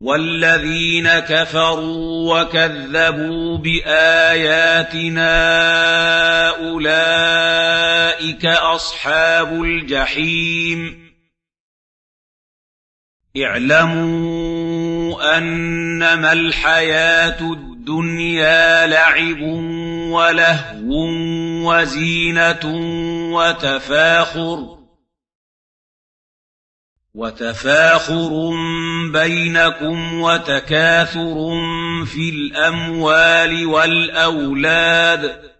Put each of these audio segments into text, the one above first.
والذين كفروا وكذبوا بآياتنا أولئك أصحاب الجحيم. اعلموا أنما الحياة الدنيا لعب ولهو وزينة وتفاخر. وتفاخر بينكم وتكاثر في الأموال والأولاد.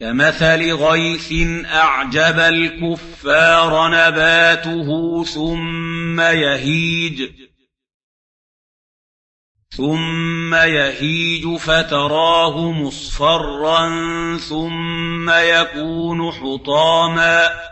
كمثل غيث أعجب الكفار نباته ثم يهيج ثم يهيج فتراه مصفرا ثم يكون حطاما.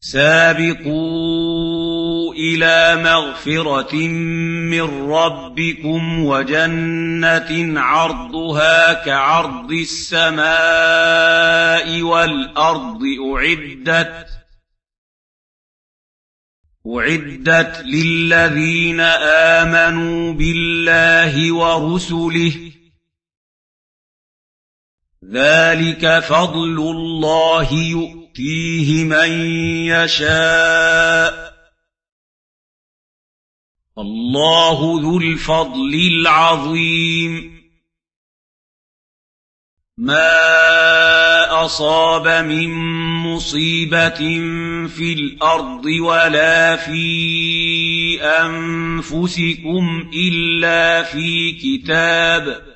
سابقوا إلى مغفرة من ربكم وجنة عرضها كعرض السماء والأرض أعدت أعدت للذين آمنوا بالله ورسله ذلك فضل الله يؤتيه من يشاء الله ذو الفضل العظيم. ما أصاب من مصيبة في الأرض ولا في أنفسكم إلا في كتاب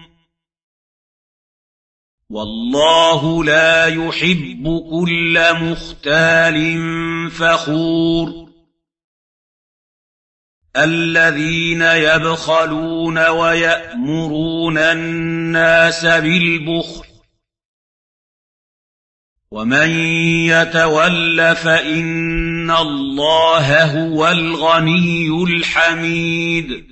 والله لا يحب كل مختال فخور. الذين يبخلون ويأمرون الناس بالبخل. ومن يتول فإن الله هو الغني الحميد.